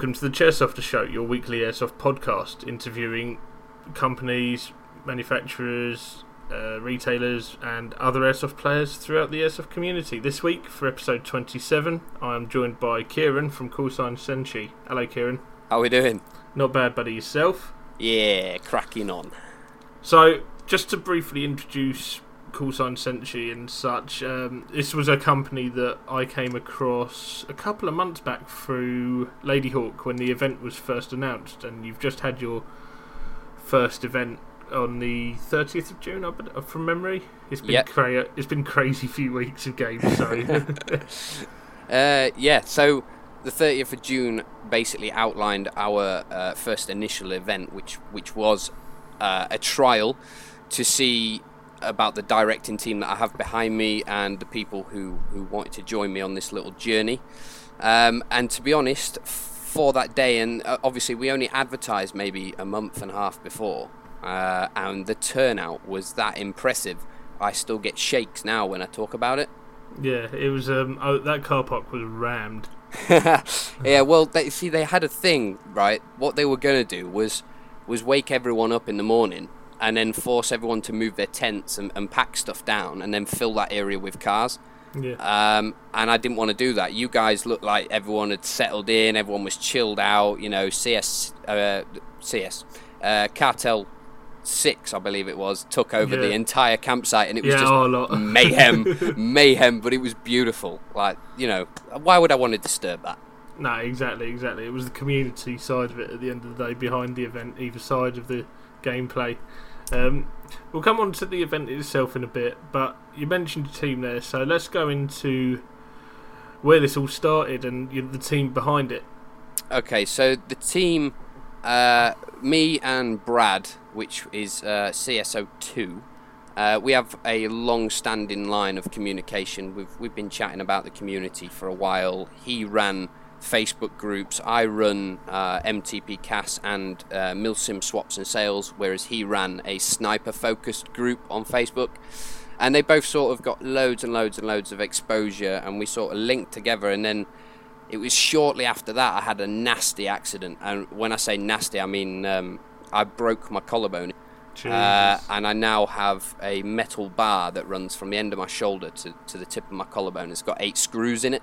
Welcome to the Chairsofter Show, your weekly airsoft podcast, interviewing companies, manufacturers, uh, retailers, and other airsoft players throughout the airsoft community. This week, for episode 27, I am joined by Kieran from Callsign Senshi. Hello, Kieran. How are we doing? Not bad, buddy. Yourself? Yeah, cracking on. So, just to briefly introduce Callsign Senshi and such, um, this was a company that I came across a couple of months back through Ladyhawk when the event was first announced, and you've just had your first event on the 30th of June, I from memory. It's been Yep. cra- it's been crazy few weeks of games, so Uh, yeah, so the 30th of June basically outlined our uh, first initial event, which which was uh, a trial to see about the directing team that I have behind me and the people who, who wanted to join me on this little journey. Um, and to be honest, for that day, and uh, obviously we only advertised maybe a month and a half before, uh, and the turnout was that impressive. I still get shakes now when I talk about it. yeah, it was. Um, oh, that car park was rammed. yeah, well, they, see, they had a thing, right? What they were going to do was was wake everyone up in the morning and then force everyone to move their tents and, and pack stuff down and then fill that area with cars. Yeah, Um, and I didn't want to do that. You guys looked like everyone had settled in, everyone was chilled out. You know, CS, uh, CS, uh, Cartel Six, I believe it was, took over the entire campsite, and it was yeah, just oh, mayhem, mayhem. But it was beautiful. Like, you know, why would I want to disturb that? No, exactly, exactly. It was the community side of it at the end of the day, behind the event, either side of the gameplay. Um, we'll come on to the event itself in a bit, but you mentioned a team there, so let's go into where this all started and you know, the team behind it. Okay, so the team, uh, me and Brad, which is uh, CSO2, uh, we have a long-standing line of communication. We've we've been chatting about the community for a while. He ran Facebook groups. I run uh, MTP CAS and uh, Milsim Swaps and Sales, whereas he ran a sniper-focused group on Facebook. And they both sort of got loads and loads and loads of exposure, and we sort of linked together. And then it was shortly after that I had a nasty accident, and when I say nasty, I mean um, I broke my collarbone, uh, and I now have a metal bar that runs from the end of my shoulder to, to the tip of my collarbone. It's got eight screws in it.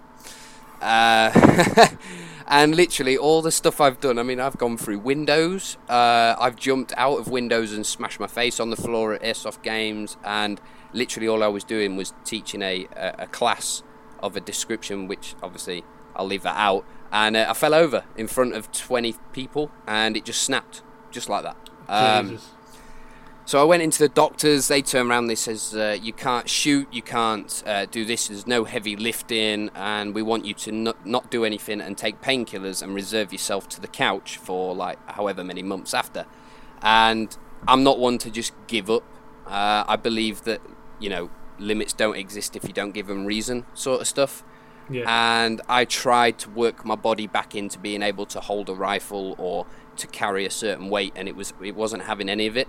Uh, and literally all the stuff I've done. I mean, I've gone through windows. Uh, I've jumped out of windows and smashed my face on the floor at airsoft games. And literally all I was doing was teaching a, a, a class of a description, which obviously I'll leave that out. And uh, I fell over in front of 20 people, and it just snapped, just like that. Um. So I went into the doctors. They turned around. They says uh, you can't shoot, you can't uh, do this. There's no heavy lifting, and we want you to not, not do anything and take painkillers and reserve yourself to the couch for like however many months after. And I'm not one to just give up. Uh, I believe that you know limits don't exist if you don't give them reason, sort of stuff Yeah, and I tried to work my body back into being able to hold a rifle or to carry a certain weight, and it was it wasn't having any of it.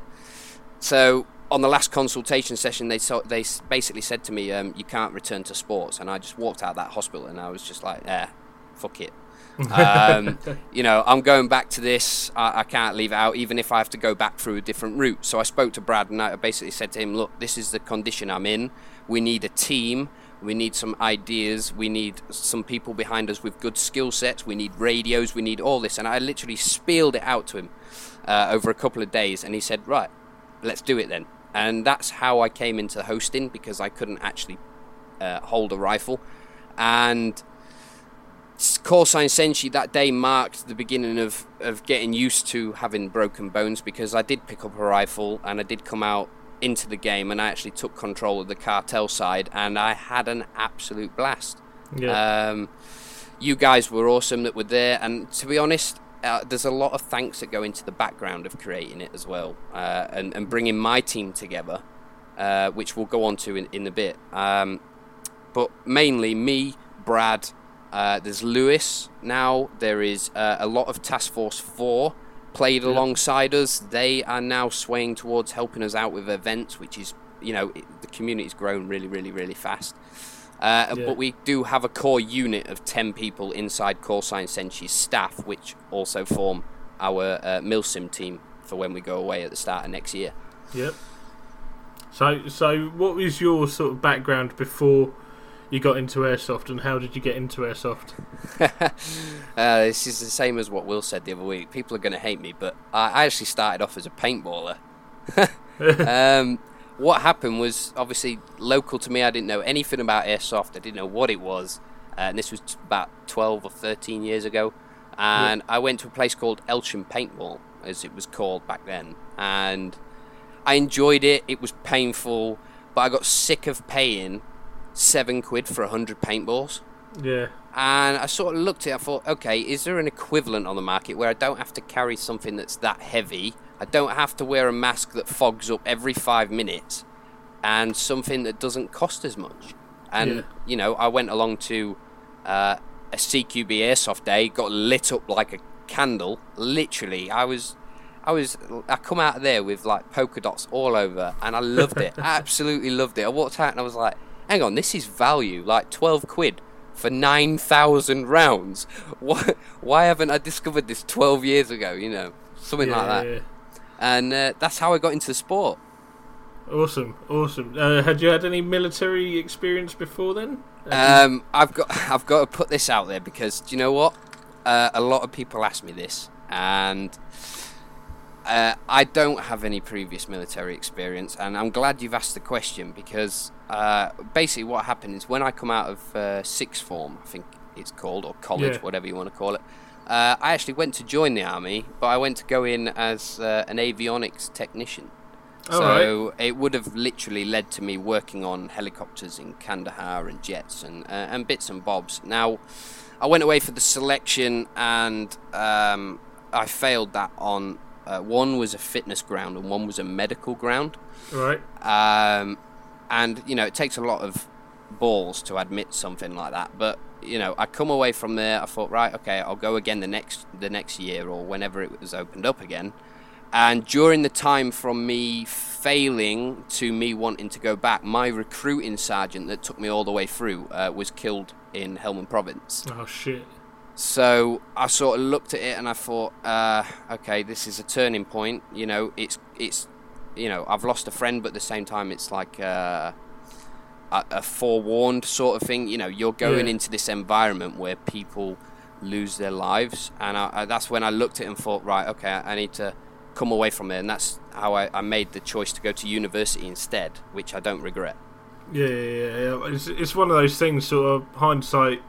So on the last consultation session, they so, they basically said to me, um, "You can't return to sports," and I just walked out of that hospital, and I was just like, "Yeah, fuck it." um, you know, I'm going back to this. I, I can't leave it out, even if I have to go back through a different route. So I spoke to Brad, and I basically said to him, "Look, this is the condition I'm in. We need a team. We need some ideas. We need some people behind us with good skill sets. We need radios. We need all this." And I literally spilled it out to him uh, over a couple of days, and he said, "Right, let's do it then." And that's how I came into hosting because I couldn't actually uh, hold a rifle, and Call Sign Senshi that day marked the beginning of, of getting used to having broken bones because I did pick up a rifle and I did come out into the game and I actually took control of the cartel side and I had an absolute blast. yeah, Um, you guys were awesome that were there, and to be honest, uh, there's a lot of thanks that go into the background of creating it as well, uh, and, and bringing my team together, uh, which we'll go on to in, in a bit. Um, but mainly me, Brad, uh, there's Lewis now, there is uh, a lot of Task Force 4 played Yeah. alongside us. They are now swaying towards helping us out with events, which is, you know, it, the community's grown really, really, really fast. Uh, Yeah. But we do have a core unit of 10 people inside Call Sign Senshi's staff, which also form our uh, Milsim team for when we go away at the start of next year. Yep. So, so what was your sort of background before you got into airsoft, and how did you get into airsoft? Uh, this is the same as what Will said the other week. People are going to hate me, but I I actually started off as a paintballer. um, what happened was obviously local to me. I didn't know anything about airsoft. I didn't know what it was, uh, and this was about twelve or thirteen years ago. And I went to a place called Elsham Paintball, as it was called back then, and I enjoyed it. It was painful, but I got sick of paying seven quid for a hundred paintballs. Yeah. And I sort of looked at it, I thought, okay, is there an equivalent on the market where I don't have to carry something that's that heavy? I don't have to wear a mask that fogs up every five minutes and something that doesn't cost as much. And, Yeah. you know, I went along to uh, a CQB Airsoft day, got lit up like a candle. Literally, I was. I was I come out of there with like polka dots all over and I loved it. Absolutely loved it. I walked out and I was like, hang on, this is value, like twelve quid for nine thousand rounds. Why why haven't I discovered this twelve years ago, you know? Something like that. yeah. And uh, that's how I got into the sport. Awesome, awesome. Uh, had you had any military experience before then? Um, I've got I've got to put this out there because do you know what? Uh, a lot of people ask me this, and uh, I don't have any previous military experience, and I'm glad you've asked the question because uh, basically what happened is when I come out of uh, sixth form, I think it's called, or college, Yeah. whatever you want to call it. Uh, I actually went to join the army, but I went to go in as uh, an avionics technician. All so it would have literally led to me working on helicopters in Kandahar and jets and uh, and bits and bobs. Now, I went away for the selection and um, I failed that on. Uh, one was a fitness ground and one was a medical ground. right. Um, and you know it takes a lot of balls to admit something like that. But you know I come away from there. I thought right, okay, I'll go again the next the next year or whenever it was opened up again. And during the time from me failing to me wanting to go back, my recruiting sergeant that took me all the way through uh, was killed in Helmand Province. Oh shit. So I sort of looked at it and I thought, uh, okay, this is a turning point. You know, it's it's, you know, I've lost a friend, but at the same time, it's like uh, a, a forewarned sort of thing. You know, you're going Yeah. into this environment where people lose their lives, and I, I, that's when I looked at it and thought, right, okay, I need to come away from it, and that's how I, I made the choice to go to university instead, which I don't regret. Yeah, yeah, yeah. yeah. It's, it's one of those things, sort of hindsight.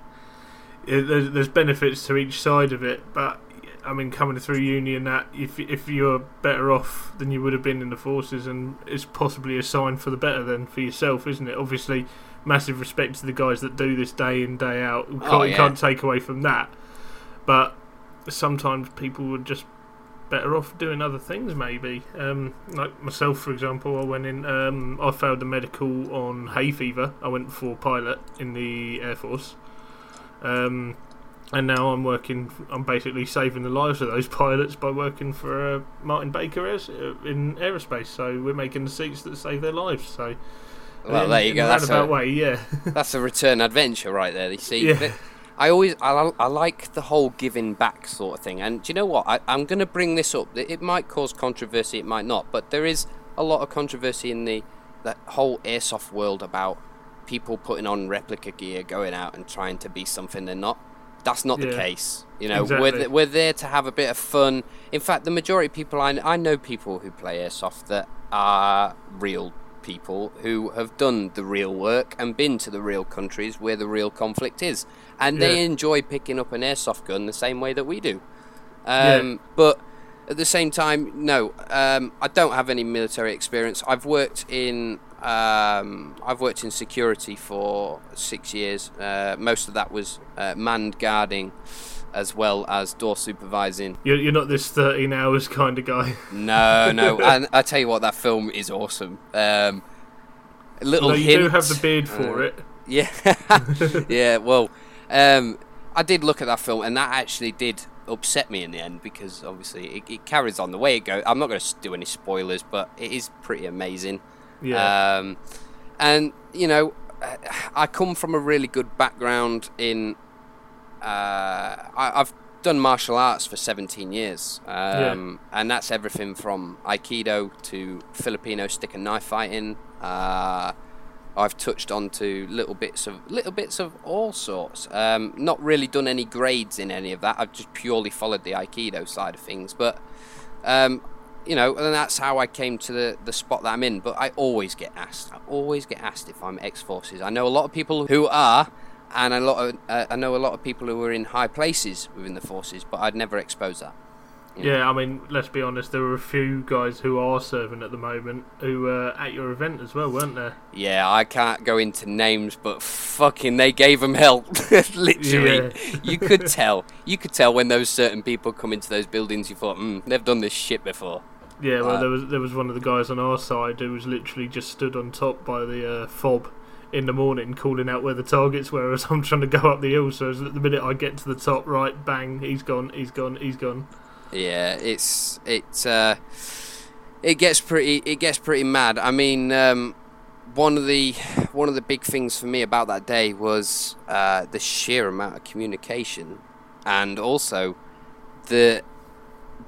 It, there's, there's benefits to each side of it, but I mean, coming through uni and that, if if you're better off than you would have been in the forces, and it's possibly a sign for the better then for yourself, isn't it? Obviously, massive respect to the guys that do this day in day out. We can't, Oh, yeah. can't take away from that, but sometimes people would just better off doing other things maybe um, like myself for example I went in um, I failed the medical on hay fever I went for pilot in the Air Force um, and now I'm working I'm basically saving the lives of those pilots by working for uh, Martin Baker uh, in aerospace so we're making the seats that save their lives so Well, in- there you go. That's a, way yeah that's a return adventure right there. You see, Yeah. I always I, I like the whole giving back sort of thing. And do you know what? I, I'm going to bring this up. It it might cause controversy, it might not, but there is a lot of controversy in the that whole airsoft world about people putting on replica gear, going out and trying to be something they're not. That's not the case. You know, we're th- we're there to have a bit of fun. In fact, the majority of people I, I know people who play airsoft that are real people who have done the real work and been to the real countries where the real conflict is, and they enjoy picking up an airsoft gun the same way that we do. Yeah. Um, But at the same time, no, um, I don't have any military experience. I've worked in um, I've worked in security for six years. Uh, most of that was uh, manned guarding, as well as door supervising. you're, you're not this 13 hours kind of guy No, no, and I tell you what, that film is awesome. Um, little although you hint. do have the beard for uh, it Yeah, yeah. Well, um, I did look at that film, and that actually did upset me in the end because obviously it, it carries on the way it goes. I'm not going to do any spoilers, but it is pretty amazing. Yeah Um, and you know, I come from a really good background in. Uh, I, I've done martial arts for 17 years, um, and that's everything from aikido to Filipino stick and knife fighting. Uh, I've touched on to little bits of little bits of all sorts. Um, not really done any grades in any of that. I've just purely followed the aikido side of things, but um, you know, and that's how I came to the, the spot that I'm in. But I always get asked. I always get asked if I'm ex forces. I know a lot of people who are, and a lot of uh, I know a lot of people who are in high places within the forces, but I'd never expose that. Yeah, I mean, let's be honest. There were a few guys who are serving at the moment who were at your event as well, weren't there? Yeah, I can't go into names, but fucking, they gave them help. Literally, Yeah. you could tell. You could tell when those certain people come into those buildings. You thought, mm, they've done this shit before. Yeah, well, Uh, there was there was one of the guys on our side who was literally just stood on top by the uh, fob in the morning, calling out where the targets were as I'm trying to go up the hill. So the minute I get to the top, right, bang, he's gone, he's gone, he's gone. Yeah, it's it uh, it gets pretty it gets pretty mad. I mean, um, one of the one of the big things for me about that day was uh, the sheer amount of communication, and also the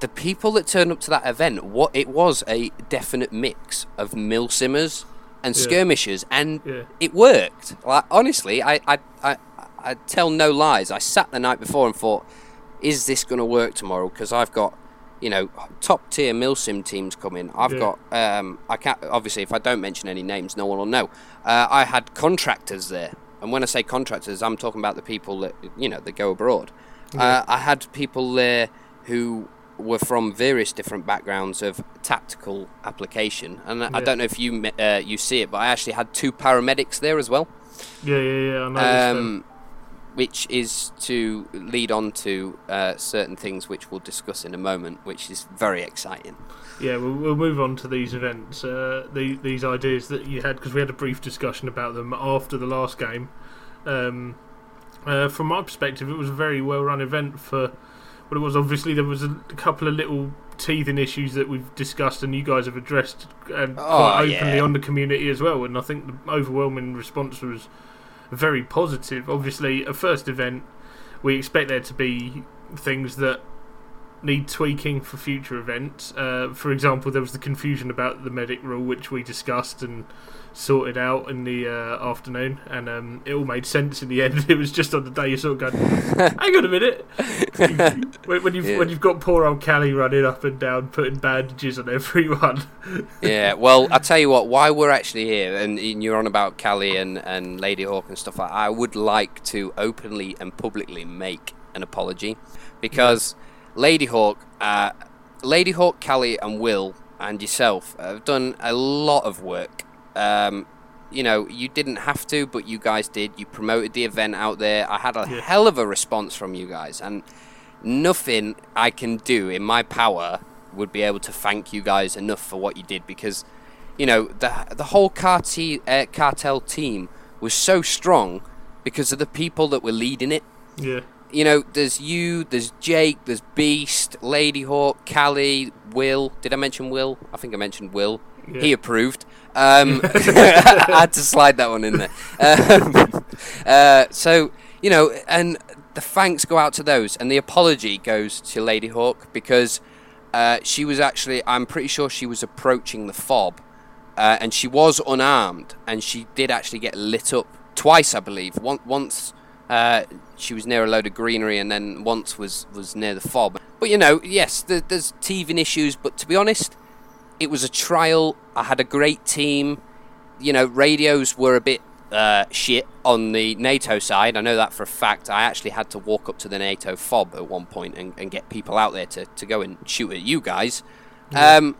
the people that turned up to that event. What it was a definite mix of mill simmers and Yeah. skirmishers, and Yeah, it worked. Like honestly, I I, I I tell no lies. I sat the night before and thought, is this going to work tomorrow? Because I've got, you know, top tier milsim teams coming. I've Yeah. got, um, I can't obviously if I don't mention any names, no one will know. Uh, I had contractors there, and when I say contractors, I'm talking about the people that you know that go abroad. Uh, I had people there who were from various different backgrounds of tactical application, and I- I don't know if you uh, you see it, but I actually had two paramedics there as well, yeah, yeah, yeah. I noticed um, which is to lead on to uh, certain things which we'll discuss in a moment, which is very exciting. Yeah, we'll, we'll move on to these events, uh, the, these ideas that you had, because we had a brief discussion about them after the last game. Um, uh, from my perspective, it was a very well run event for what it was. Obviously, there was a, couple of little teething issues that we've discussed and you guys have addressed and Oh, quite openly yeah. on the community as well. And I think the overwhelming response was very positive. Obviously, a first event, we expect there to be things that need tweaking for future events. Uh, for example, there was the confusion about the medic rule, which we discussed and sorted out in the uh, afternoon, and um, it all made sense in the end. It was just on the day you sort of go, "Hang on a minute," when, when you've Yeah. when you've got poor old Callie running up and down, putting bandages on everyone. yeah, well, I tell you what, why we're actually here, and you're on about Callie and, and Lady Hawk and stuff like that, I would like to openly and publicly make an apology because Lady Hawk, uh, Lady Hawk, Callie, and Will and yourself have done a lot of work. Um, you know, you didn't have to, but you guys did. You promoted the event out there. I had a Yeah. hell of a response from you guys, and nothing I can do in my power would be able to thank you guys enough for what you did because, you know, the the whole cartel, uh, cartel team was so strong because of the people that were leading it. yeah, You know, there's you, there's Jake, there's Beast, Lady Hawk, Callie, Will. Did I mention Will? I think I mentioned Will. Yeah. He approved. Um, I had to slide that one in there. Um, uh, so you know, and the thanks go out to those, and the apology goes to Lady Hawk because uh, she was actually, I'm pretty sure she was approaching the fob, uh, and she was unarmed, and she did actually get lit up twice, I believe. One, once uh, she was near a load of greenery, and then once was was near the fob. But you know, yes, there, there's teething issues, but to be honest, it was a trial. I had a great team. You know, radios were a bit uh, shit on the NATO side. I know that for a fact. I actually had to walk up to the NATO fob at one point and, and get people out there to, to go and shoot at you guys. Um,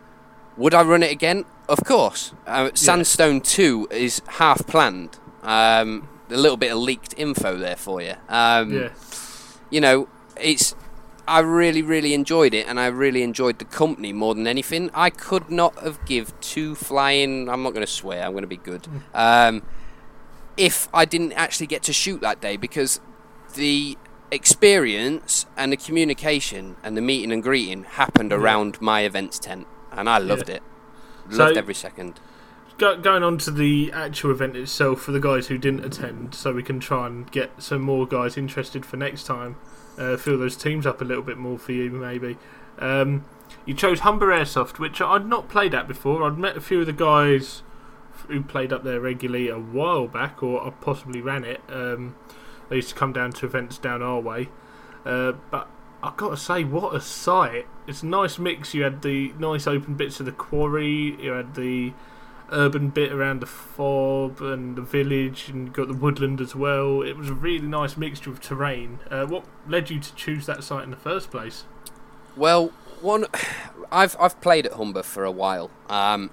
would I run it again? Of course. Uh, Sandstone 2 is half planned. Um, a little bit of leaked info there for you. Um, yeah. you know, it's I really, really enjoyed it, and I really enjoyed the company more than anything. I could not have give two flying. I'm not going to swear. I'm going to be good. Um, if I didn't actually get to shoot that day, because the experience and the communication and the meeting and greeting happened Yeah. around my events tent, and I loved it. So- Loved every second. go, going on to the actual event itself for the guys who didn't attend, so we can try and get some more guys interested for next time. Uh, fill those teams up a little bit more for you, maybe. Um, you chose Humber Airsoft, which I'd not played at before. I'd met a few of the guys who played up there regularly a while back, or I possibly ran it. Um, they used to come down to events down our way. Uh, but I've got to say, what a site! It's a nice mix. You had the nice open bits of the quarry, you had the urban bit around the fob and the village, and got the woodland as well. It was a really nice mixture of terrain. Uh, what led you to choose that site in the first place? Well, one, I've I've played at Humber for a while, um,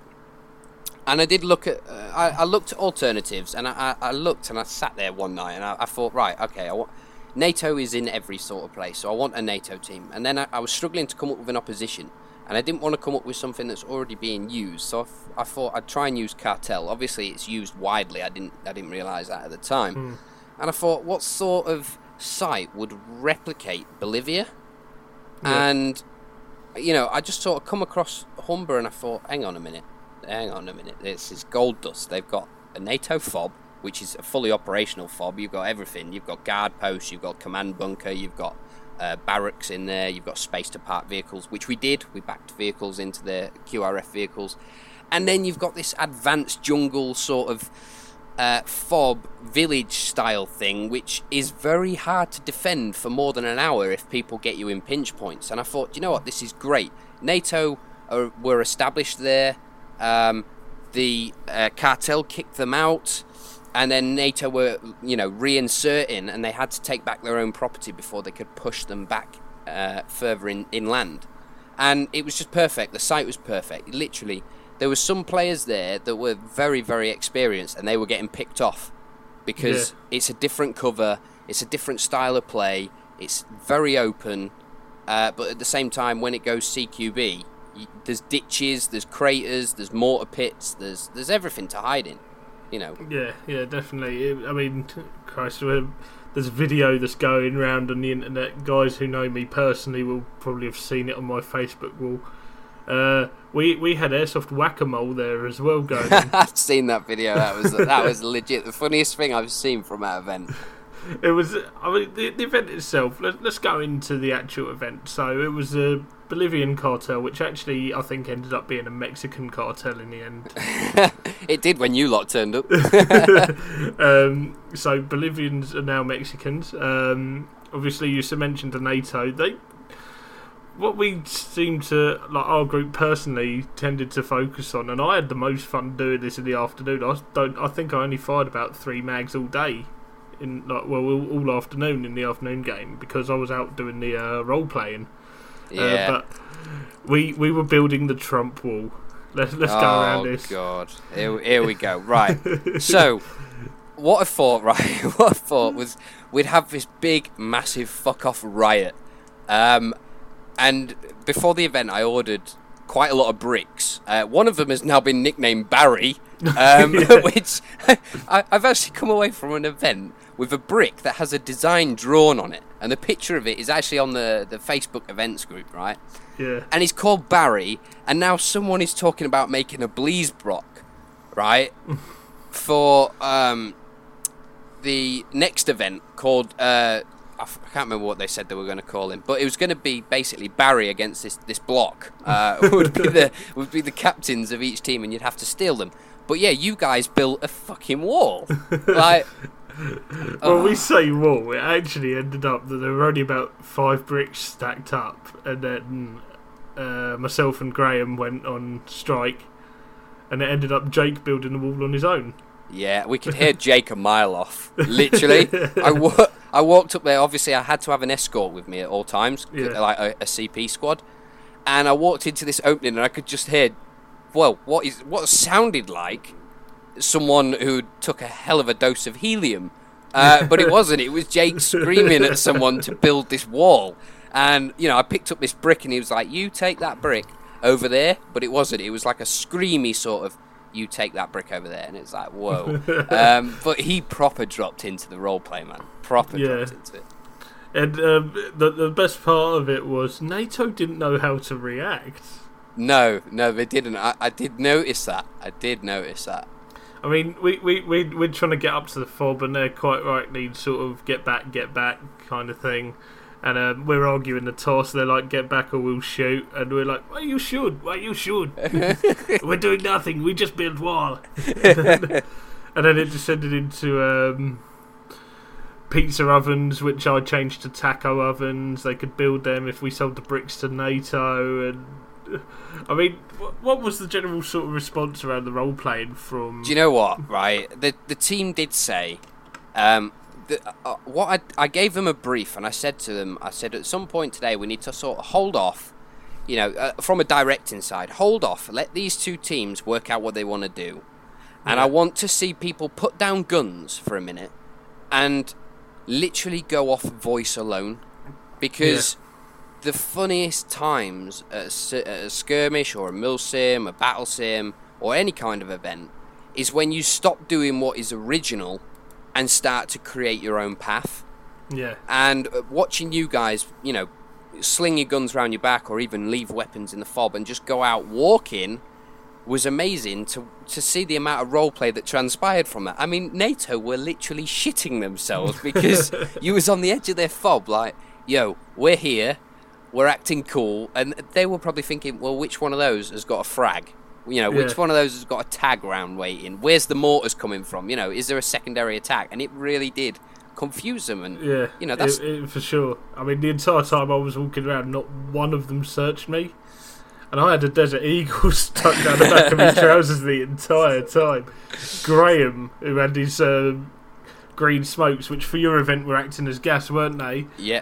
and I did look at uh, I, I looked at alternatives, and I, I, looked and I sat there one night and I, I thought, right, okay, want. NATO is in every sort of place, so I want a NATO team. And then I was struggling to come up with an opposition, and I didn't want to come up with something that's already being used. So I, f- I thought I'd try and use Cartel. Obviously, it's used widely. I didn't I didn't realise that at the time. Hmm. And I thought, what sort of site would replicate Bolivia? Yeah. And you know, I just sort of come across Humber, and I thought, hang on a minute, hang on a minute. This is gold dust. They've got a NATO fob, which is a fully operational fob. You've got everything. You've got guard posts. You've got command bunker. You've got uh, barracks in there. You've got space to park vehicles, which we did. We backed vehicles into the QRF vehicles, and then you've got this advanced jungle sort of uh, fob village style thing, which is very hard to defend for more than an hour if people get you in pinch points. And I thought, you know what, this is great. NATO are, were established there. Um, the uh, cartel kicked them out, and then NATO were, you know, reinserting, and they had to take back their own property before they could push them back uh, further in inland. And it was just perfect. The site was perfect. Literally, there were some players there that were very, very experienced, and they were getting picked off because it's a different cover, it's a different style of play, it's very open, uh, but at the same time, when it goes CQB, there's ditches, there's craters, there's mortar pits, there's there's everything to hide in, you know. Yeah, yeah, definitely. I mean, Christ, uh, there's a video that's going around on the internet. Guys who know me personally will probably have seen it on my Facebook wall. Uh, we we had airsoft whack a mole there as well going. I've seen that video. That was that was legit the funniest thing I've seen from that event. It was. I mean, the, the event itself. Let, let's go into the actual event. So it was a Bolivian cartel, which actually I think ended up being a Mexican cartel in the end. it did when you lot turned up. um, so Bolivians are now Mexicans. Um, obviously, you mentioned the NATO. They, what we seem to like our group personally tended to focus on, and I had the most fun doing this in the afternoon. I don't. I think I only fired about three mags all day. In like well, all, all afternoon in the afternoon game because I was out doing the uh, role playing. yeah. Uh, but we we were building the Trump wall. Let's let's go oh around this. god, here, here we go. Right. so, what I thought, right? What I thought was we'd have this big, massive fuck off riot. Um, and before the event, I ordered quite a lot of bricks. Uh, one of them has now been nicknamed Barry, um, which I, I've actually come away from an event with a brick that has a design drawn on it, and the picture of it is actually on the the Facebook events group, right? Yeah. and he's called Barry, and now someone is talking about making a Bleeze Bleesbrock, right, for um, the next event called uh, I f- I can't remember what they said they were going to call him, but it was going to be basically Barry against this this block. Uh, would be the would be the captains of each team, and you'd have to steal them. But yeah, you guys built a fucking wall, like. Well, we say wall. It actually ended up that there were only about five bricks stacked up, and then uh, myself and Graham went on strike, and it ended up Jake building the wall on his own. Yeah, we could hear Jake a mile off. Literally, I wa- I walked up there. Obviously, I had to have an escort with me at all times, Yeah. like a, a CP squad. And I walked into this opening, and I could just hear, well, what is what sounded like someone who took a hell of a dose of helium, uh, but it wasn't. It was Jake screaming at someone to build this wall. And you know, I picked up this brick, and he was like, "You take that brick over there," but it wasn't. It was like a screamy sort of you take that brick over there, and it's like, whoa. um, but he proper dropped into the role play, man. Proper Yeah. dropped into it. And um, the the best part of it was NATO didn't know how to react. No, no, they didn't. I, I did notice that. I did notice that. I mean, we, we, we, we're trying to get up to the fob, and they're quite rightly sort of get back, get back kind of thing. And um, we're arguing the toss. They're like, get back or we'll shoot. And we're like, well, you should. Well, you should. we're doing nothing. We just built wall. and, then, and then it descended into um, pizza ovens, which I changed to taco ovens. They could build them if we sold the bricks to NATO. And I mean, what was the general sort of response around the role playing from? Do you know what? Right, the the team did say, um, the, uh, what I I gave them a brief and I said to them, I said at some point today we need to sort of hold off, you know, uh, from a directing side, hold off, let these two teams work out what they want to do, and Yeah. I want to see people put down guns for a minute, and literally go off voice alone, because the funniest times at a, at a skirmish or a milsim, a battle sim, or any kind of event is when you stop doing what is original and start to create your own path. Yeah, And uh, watching you guys, you know, sling your guns around your back or even leave weapons in the fob and just go out walking was amazing to to see the amount of role play that transpired from that. I mean, NATO were literally shitting themselves because you was on the edge of their fob, like, yo, we're here, we're acting cool, and they were probably thinking, well, which one of those has got a frag? You know, which one of those has got a tag round waiting? Where's the mortars coming from? You know, is there a secondary attack? And it really did confuse them, and yeah. you know, that's it, it, for sure. I mean, the entire time I was walking around, not one of them searched me, and I had a Desert Eagle stuck down the back of my trousers the entire time. Graham, who had his um green smokes, which for your event were acting as gas, weren't they? yeah.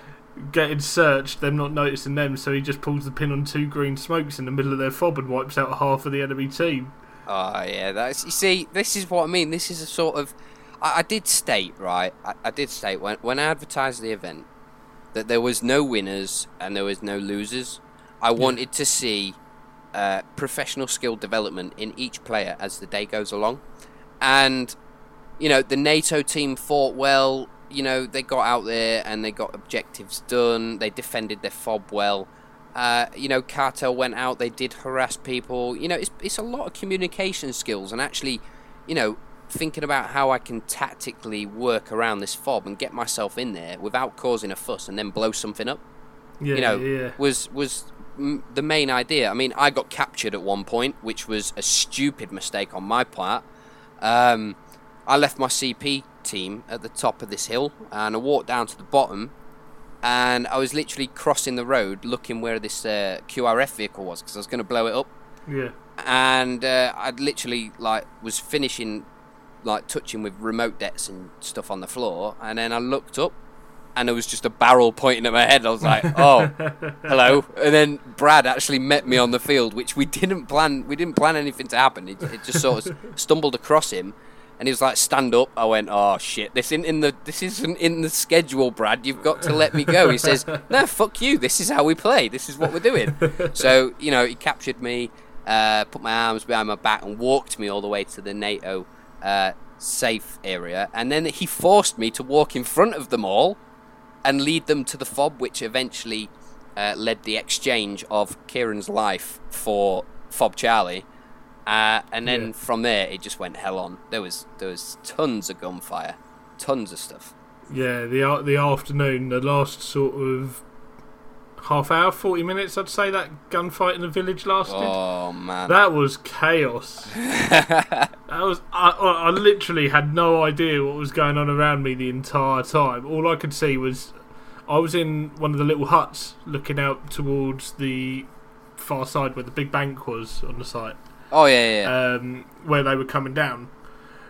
Getting searched, them not noticing them, so he just pulls the pin on two green smokes in the middle of their fob and wipes out half of the enemy team. Oh yeah, that's you see, this is what I mean. This is a sort of I, I did state right. I, I did state when when I advertised the event that there was no winners and there was no losers. I wanted to see uh, professional skill development in each player as the day goes along, and you know the NATO team fought well. You know they got out there and they got objectives done. They defended their fob well. Uh, you know, cartel went out. They did harass people. You know, it's it's a lot of communication skills and actually, you know, thinking about how I can tactically work around this fob and get myself in there without causing a fuss and then blow something up. Yeah, you know, yeah. was was the main idea. I mean, I got captured at one point, which was a stupid mistake on my part. Um, I left my CP team at the top of this hill, and I walked down to the bottom, and I was literally crossing the road, looking where this uh, QRF vehicle was, because I was going to blow it up. yeah. And uh, I'd literally like was finishing, like touching with remote dets and stuff on the floor, and then I looked up, and there was just a barrel pointing at my head. I was like, "Oh, hello!" And then Brad actually met me on the field, which we didn't plan. We didn't plan anything to happen. It, it just sort of stumbled across him, and he was like, "Stand up!" I went, "Oh shit! This isn't in the this isn't in the schedule, Brad. You've got to let me go." He says, "No, fuck you. This is how we play. This is what we're doing." so you know, he captured me, uh, put my arms behind my back, and walked me all the way to the NATO uh, safe area, and then he forced me to walk in front of them all and lead them to the fob, which eventually uh, led the exchange of Kieran's life for Fob Charlie. Uh, and then Yeah. from there, it just went hell on. There was there was tons of gunfire, tons of stuff. Yeah, the the afternoon, the last sort of half hour, forty minutes, I'd say that gunfight in the village lasted. Oh man, That was chaos. that was I, I I literally had no idea what was going on around me the entire time. All I could see was I was in one of the little huts looking out towards the far side where the big bank was on the site, oh yeah, yeah, um, where they were coming down.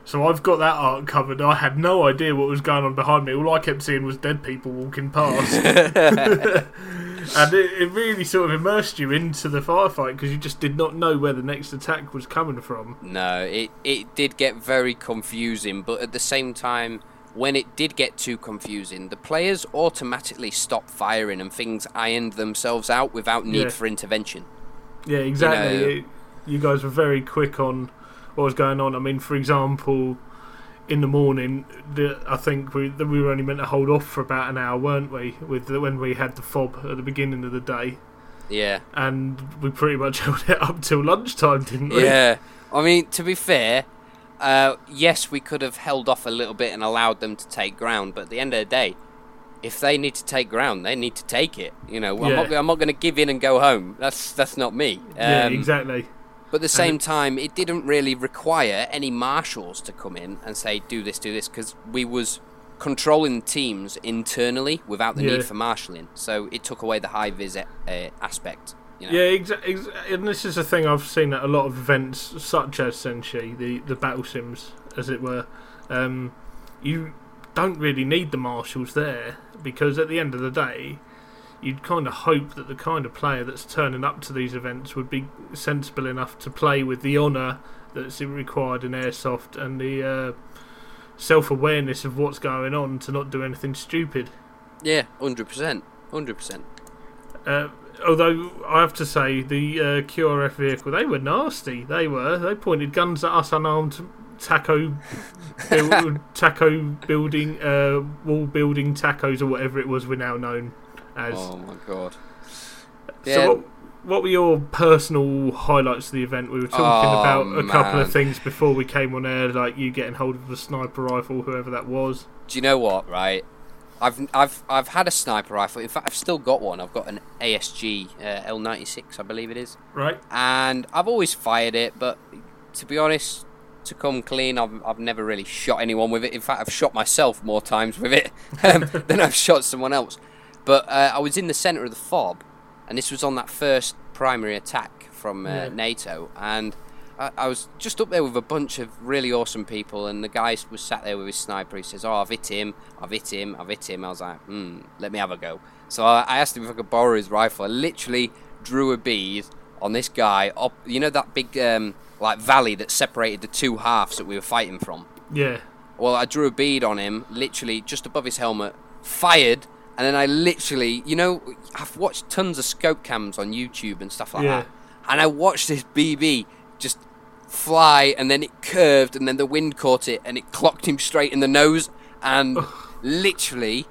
So I've got that art covered. I had no idea what was going on behind me. All I kept seeing was dead people walking past. and it, it really sort of immersed you into the firefight because you just did not know where the next attack was coming from. No, it it did get very confusing, but at the same time, when it did get too confusing, the players automatically stopped firing and things ironed themselves out without need Yeah. for intervention. Yeah, exactly. know- It- you guys were very quick on what was going on. I mean, for example, in the morning, the, I think we that we were only meant to hold off for about an hour, weren't we? With the, when we had the fob at the beginning of the day, Yeah. and we pretty much held it up till lunchtime, didn't we? Yeah. I mean, to be fair, uh, yes, we could have held off a little bit and allowed them to take ground, but at the end of the day, if they need to take ground, they need to take it. You know, I'm not, I'm not going to give in and go home. That's that's not me. Yeah, Um, exactly. But at the same time, it didn't really require any marshals to come in and say, "Do this, do this," because we was controlling teams internally without the Yeah. need for marshalling. So it took away the high vis uh, aspect. You know? Yeah, exa- ex- and this is a thing I've seen at a lot of events, such as Senshi, the the battle sims, as it were. Um, you don't really need the marshals there because at the end of the day, you'd kind of hope that the kind of player that's turning up to these events would be sensible enough to play with the honour that's required in airsoft and the uh, self awareness of what's going on to not do anything stupid. Yeah, hundred percent, hundred percent. Uh, although I have to say, the uh, QRF vehicle, they were nasty. They were. They pointed guns at us unarmed taco, build, taco building, uh, wall building tacos or whatever it was we're now known as. Oh my god. Yeah. So, what, what were your personal highlights of the event? We were talking Oh, about a couple of things before we came on air, like you getting hold of the sniper rifle, whoever that was. Do you know what? Right, I've I've I've had a sniper rifle. In fact, I've still got one. I've got an ASG uh, L96, I believe it is, Right? and I've always fired it. But to be honest, to come clean, I've I've never really shot anyone with it. In fact, I've shot myself more times with it um, than I've shot someone else. But uh, I was in the centre of the fob, and this was on that first primary attack from uh, Yeah. NATO, and I, I was just up there with a bunch of really awesome people, and the guy was sat there with his sniper. He says, "Oh, I've hit him, I've hit him, I've hit him." I was like, "Hmm, let me have a go." So I, I asked him if I could borrow his rifle. I literally drew a bead on this guy up, you know that big um, like valley that separated the two halves that we were fighting from. Yeah. Well, I drew a bead on him, literally just above his helmet, fired, and then I literally, you know, I've watched tons of scope cams on YouTube and stuff like Yeah. that, and I watched this BB just fly, and then it curved, and then the wind caught it, and it clocked him straight in the nose, and literally.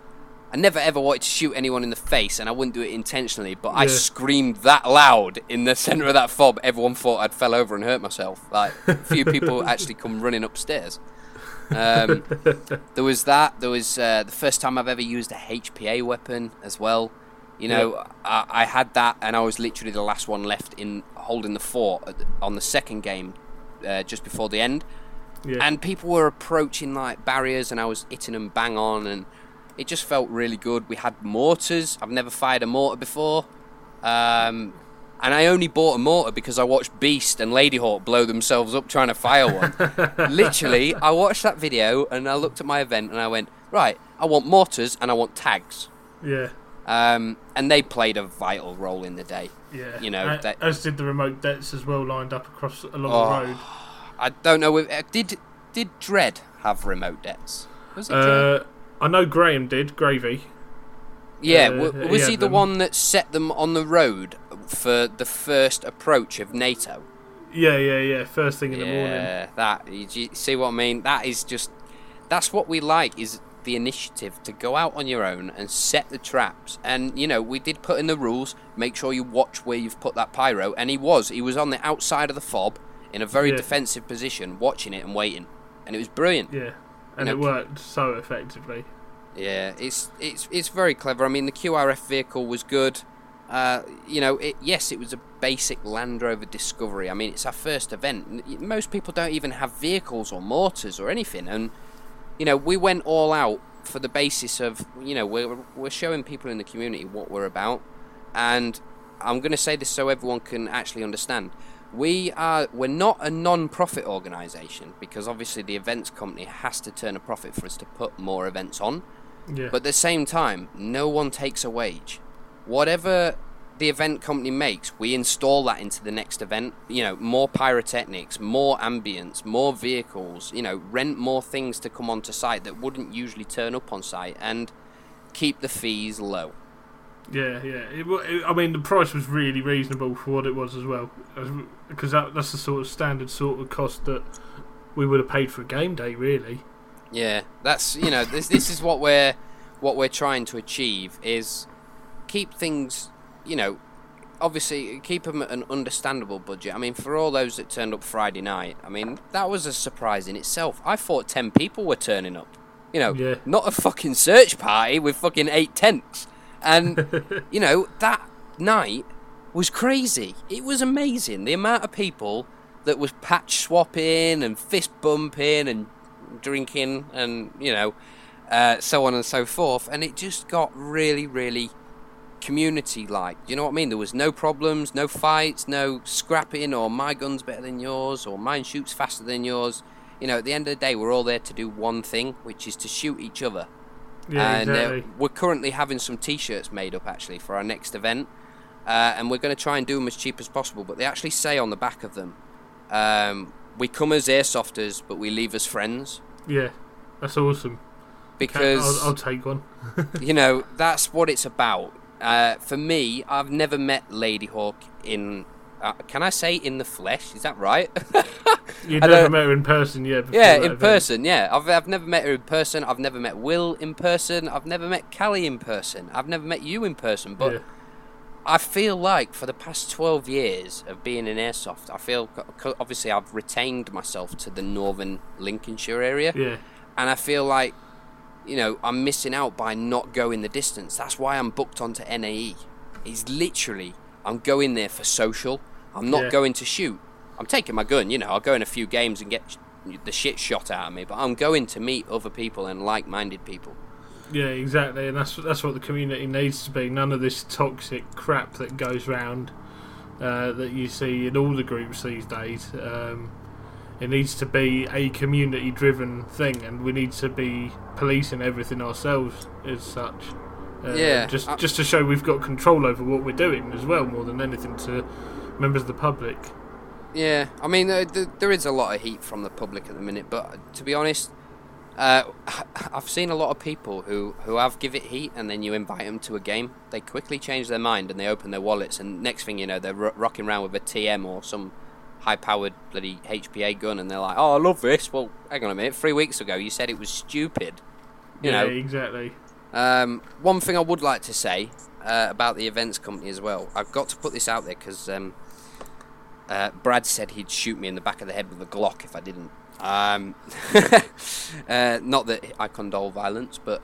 I never ever wanted to shoot anyone in the face, and I wouldn't do it intentionally. But I screamed that loud in the centre of that fob. Everyone thought I'd fell over and hurt myself. Like a few people actually come running upstairs. Um, there was that. There was uh, the first time I've ever used a HPA weapon as well. You know, I, I had that, and I was literally the last one left in holding the fort on the second game, uh, just before the end. Yeah. And people were approaching like barriers, and I was hitting them bang on, and it just felt really good. We had mortars. I've never fired a mortar before. Um, and I only bought a mortar because I watched Beast and Ladyhawk blow themselves up trying to fire one. Literally, I watched that video and I looked at my event and I went, right, I want mortars and I want tags. yeah. Um, and they played a vital role in the day. Yeah. You know, that- as did the remote dets as well, lined up across along Oh. the road. I don't know if uh, did did Dread have remote dets? Was it Uh, I know Graham did gravy. Yeah, Uh, w- he was he the them. one that set them on the road for the first approach of NATO? Yeah, yeah, yeah. First thing in the morning. Yeah, that you, see what I mean? That is just that's what we like is the initiative to go out on your own and set the traps. And you know, we did put in the rules. Make sure you watch where you've put that pyro. And he was, he was on the outside of the fob in a very Yeah. defensive position, watching it and waiting. And it was brilliant. Yeah, and You it worked so effectively. Yeah, it's it's it's very clever. I mean, the QRF vehicle was good. Uh, you know, it, yes, it was a basic Land Rover Discovery. I mean, it's our first event. Most people don't even have vehicles or mortars or anything, and you know, we went all out for the basis of you know we're we're showing people in the community what we're about, and I'm going to say this so everyone can actually understand. We are we're not a non-profit organisation because obviously the events company has to turn a profit for us to put more events on. Yeah. But at the same time, no one takes a wage. Whatever the event company makes, we install that into the next event. You know, more pyrotechnics, more ambience, more vehicles, you know, rent more things to come onto site that wouldn't usually turn up on site and keep the fees low. Yeah, yeah. It, it, I mean, the price was really reasonable for what it was as well, because that, that's the sort of standard sort of cost that we would have paid for a game day, really. Yeah, that's you know this this is what we're what we're trying to achieve is keep things you know obviously keep them at an understandable budget. I mean, for all those that turned up Friday night, I mean that was a surprise in itself. I thought ten people were turning up. You know, Yeah. not a fucking search party with fucking eight tents. And you know that night was crazy. It was amazing. The amount of people that was patch swapping and fist bumping and drinking and you know uh, so on and so forth. And it just got really, really community like. Do You know what I mean? There was no problems, no fights, no scrapping or my gun's better than yours or mine shoots faster than yours. You know, at the end of the day, we're all there to do one thing, which is to shoot each other. Yeah, and exactly. uh, we're currently having some T-shirts made up actually for our next event, uh, and we're going to try and do them as cheap as possible. But they actually say on the back of them, um, "We come as airsofters, but we leave as friends." yeah, that's awesome. Because I'll, I'll take one. you know that's what it's about. Uh, for me, I've never met Lady Hawk in. Uh, can I say in the flesh? Is that right? You I never met her in person, yeah? before yeah, in event. person. Yeah, I've I've never met her in person. I've never met Will in person. I've never met Callie in person. I've never met you in person. But yeah. I feel like for the past 12 years of being in airsoft, I feel obviously I've retained myself to the northern Lincolnshire area, yeah, and I feel like you know I'm missing out by not going the distance. That's why I'm booked onto NAE. It's literally I'm going there for social. I'm not Yeah. going to shoot. I'm taking my gun. You know, I'll go in a few games and get the shit shot out of me, but I'm going to meet other people and like-minded people. yeah, exactly, and that's that's what the community needs to be. None of this toxic crap that goes round uh, that you see in all the groups these days. Um, it needs to be a community-driven thing, and we need to be policing everything ourselves as such. Uh, Yeah, just I- just to show we've got control over what we're doing as well, more than anything to members of the public. Yeah, I mean, uh, th- there is a lot of heat from the public at the minute, but to be honest, uh, I've seen a lot of people who, who have give it heat, and then you invite them to a game, they quickly change their mind and they open their wallets, and next thing you know, they're ro- rocking around with a TM or some high-powered bloody HPA gun, and they're like, "Oh, I love this." Well, hang on a minute. Three weeks ago, you said it was stupid. You yeah, know, exactly. um, one thing I would like to say uh, about the events company as well, I've got to put this out there because um, uh, Brad said he'd shoot me in the back of the head with a Glock if I didn't. Um, uh, not that I condole violence, but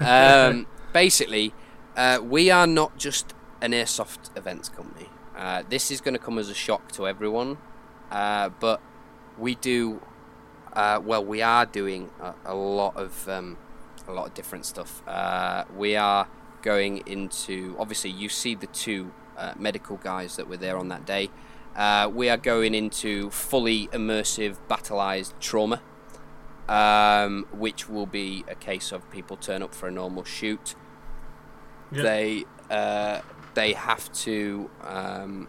um, basically, uh, we are not just an airsoft events company. Uh, this is going to come as a shock to everyone, uh, but we do. Uh, well, we are doing a, a lot of um, a lot of different stuff. Uh, we are going into obviously you see the two uh, medical guys that were there on that day. Uh, we are going into fully immersive battleized trauma, um, which will be a case of people turn up for a normal shoot. Yeah. They uh, they have to um,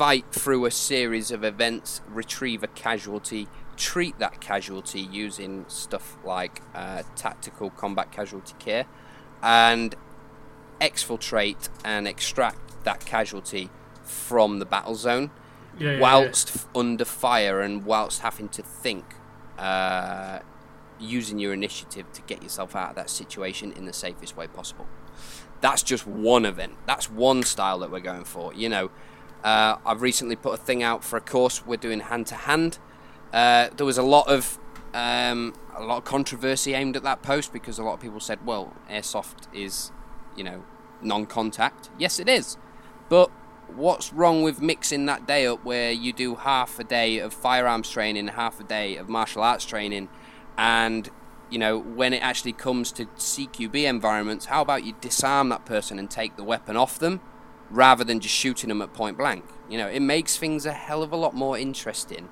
fight through a series of events, retrieve a casualty, treat that casualty using stuff like uh, tactical combat casualty care, and exfiltrate and extract that casualty from the battle zone Yeah, yeah, whilst f- under fire and whilst having to think, uh, using your initiative to get yourself out of that situation in the safest way possible. That's just one event. That's one style that we're going for. You know, uh, I've recently put a thing out for a course we're doing hand to hand. Uh, There was a lot of um, a lot of controversy aimed at that post because a lot of people said, "Well, airsoft is, you know, non-contact." Yes, it is, but what's wrong with mixing that day up where you do half a day of firearms training, half a day of martial arts training, and you know when it actually comes to CQB environments, how about you disarm that person and take the weapon off them, rather than just shooting them at point blank? You know, it makes things a hell of a lot more interesting.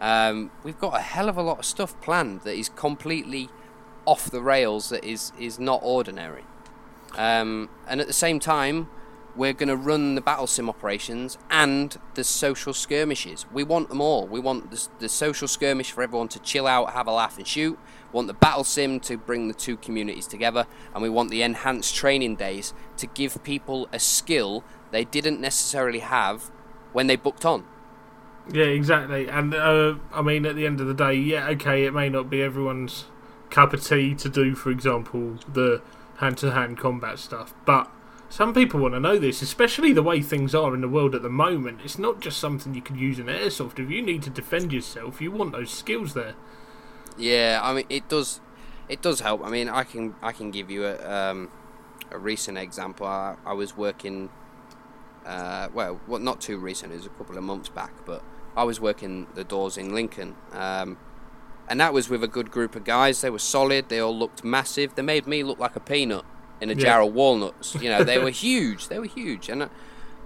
Um, we've got a hell of a lot of stuff planned that is completely off the rails, that is is not ordinary. Um, and at the same time, we're going to run the battle sim operations and the social skirmishes. We want them all. We want the, the social skirmish for everyone to chill out, have a laugh, and shoot. We want the battle sim to bring the two communities together, and we want the enhanced training days to give people a skill they didn't necessarily have when they booked on. Yeah, exactly. And uh, I mean, at the end of the day, yeah, okay, it may not be everyone's cup of tea to do, for example, the hand-to-hand combat stuff, but some people want to know this, especially the way things are in the world at the moment. It's not just something you can use in airsoft. If you need to defend yourself, you want those skills there. Yeah, I mean it does, it does help. I mean I can I can give you a um, a recent example. I, I was working, uh, well, well, not too recent. It was a couple of months back, but I was working the doors in Lincoln, um, and that was with a good group of guys. They were solid. They all looked massive. They made me look like a peanut in a Yeah. jar of walnuts. You know, they were huge. They were huge, and uh,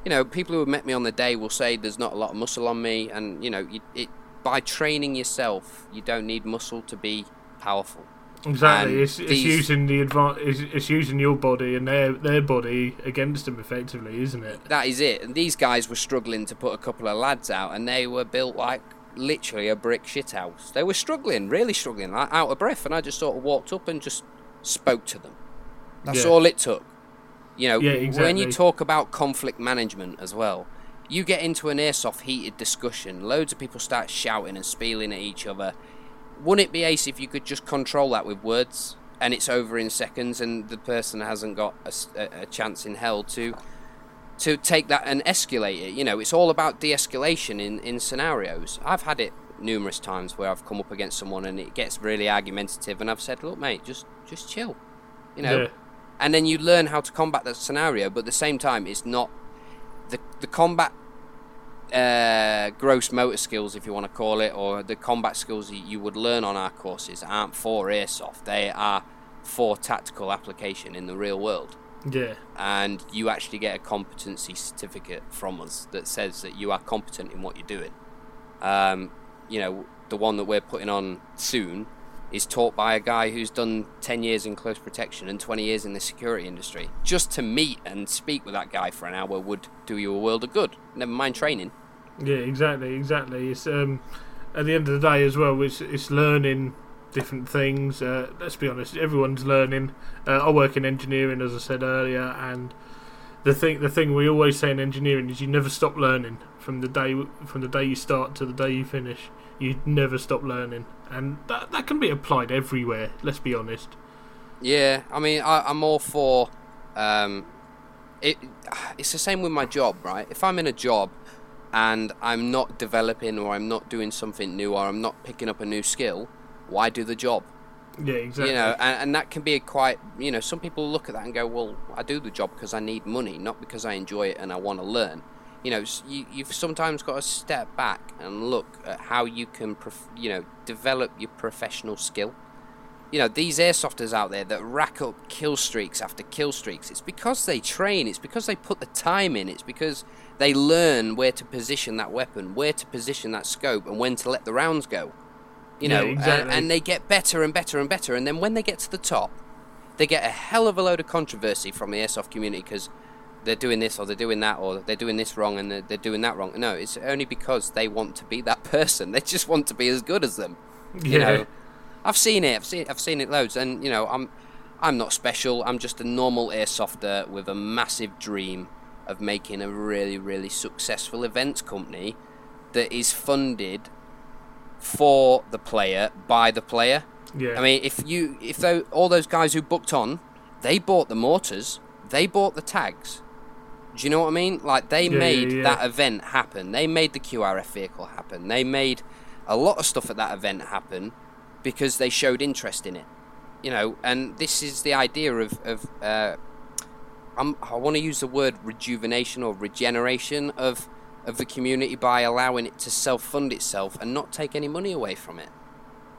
you know, people who have met me on the day will say there's not a lot of muscle on me, and you know, you, it by training yourself, you don't need muscle to be powerful. Exactly. And It's, it's these- using the advan- it's, it's using your body and their their body against them effectively, isn't it? That is it. And these guys were struggling to put a couple of lads out, and they were built like literally a brick shithouse. They were struggling, really struggling, like out of breath. And I just sort of walked up and just spoke to them. That's Yeah. all it took. You know, Yeah, when you talk about conflict management as well, you get into an airsoft heated discussion, loads of people start shouting and spieling at each other. Wouldn't it be ace if you could just control that with words and it's over in seconds and the person hasn't got a, a chance in hell to to take that and escalate it? You know, it's all about de-escalation in, in scenarios. I've had it numerous times where I've come up against someone and it gets really argumentative and I've said, look, mate, just just chill. You know, Yeah. And then you learn how to combat that scenario. But at the same time, it's not the the combat uh, gross motor skills, if you want to call it, or the combat skills that you would learn on our courses aren't for airsoft. They are for tactical application in the real world. Yeah. And you actually get a competency certificate from us that says that you are competent in what you're doing. Um, you know, the one that we're putting on soon is taught by a guy who's done 10 years in close protection and 20 years in the security industry. Just to meet and speak with that guy for an hour would do you a world of good. Never mind training. Yeah, exactly, exactly. It's um, at the end of the day as well. It's it's learning different things. Uh, let's be honest, everyone's learning. Uh, I work in engineering, as I said earlier, and the thing the thing we always say in engineering is you never stop learning from the day from the day you start to the day you finish. You never stop learning, and that that can be applied everywhere. Let's be honest. Yeah, I mean, I, I'm all for. Um, it. It's the same with my job, right? If I'm in a job and I'm not developing, or I'm not doing something new, or I'm not picking up a new skill, why do the job? Yeah, exactly. You know, and, and that can be a quite. You know, some people look at that and go, "Well, I do the job because I need money, not because I enjoy it and I want to learn." You know, you, you've sometimes got to step back and look at how you can, prof- you know, develop your professional skill you know these airsofters out there that rack up kill streaks after kill streaks it's because they train it's because they put the time in it's because they learn where to position that weapon where to position that scope and when to let the rounds go you Yeah, know exactly. and, and they get better and better and better and then when they get to the top they get a hell of a load of controversy from the airsoft community because they're doing this or they're doing that or they're doing this wrong and they're, they're doing that wrong no it's only because they want to be that person they just want to be as good as them you yeah. know I've seen it. I've seen. I've seen it loads, and you know, I'm, I'm not special. I'm just a normal airsofter with a massive dream of making a really, really successful events company that is funded for the player by the player. yeah. I mean, if you, if all those guys who booked on, they bought the mortars, they bought the tags. Do you know what I mean? Like they Yeah, made yeah, that event happen. They made the QRF vehicle happen. They made a lot of stuff at that event happen because they showed interest in it. You know, and this is the idea of of uh, I'm, I want to use the word rejuvenation or regeneration of of the community by allowing it to self fund itself and not take any money away from it.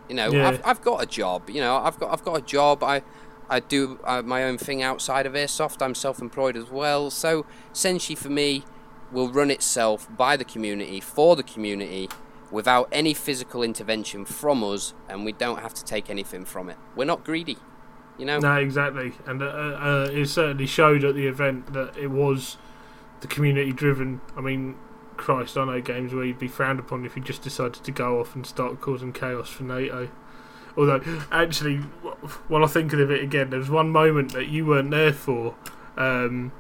You know, Yeah. I've, I've got a job. You know, I've got I've got a job. I I do uh, my own thing outside of airsoft. I'm self-employed as well. So Senshi for me will run itself by the community for the community without any physical intervention from us, and we don't have to take anything from it. We're not greedy. You know. No, exactly, and uh, uh, it certainly showed at the event that it was the community driven. I mean, Christ, I know games where you'd be frowned upon if you just decided to go off and start causing chaos for NATO. Although, actually, wh- while I think of it again, there was one moment that you weren't there for. Um,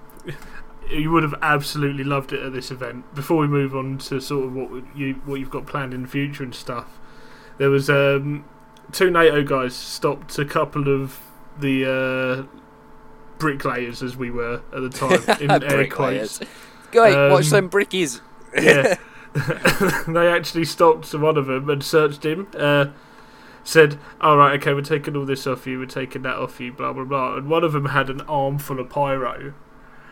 you would have absolutely loved it at this event. Before we move on to sort of what you what you've got planned in the future and stuff, there was um, two NATO guys stopped a couple of the uh, bricklayers as we were at the time in air quotes. Go ahead, watch Um, them brickies. Yeah, they actually stopped one of them and searched him. Uh, said, "All right, okay, we're taking all this off you. We're taking that off you. Blah blah blah." And one of them had an arm full of pyro.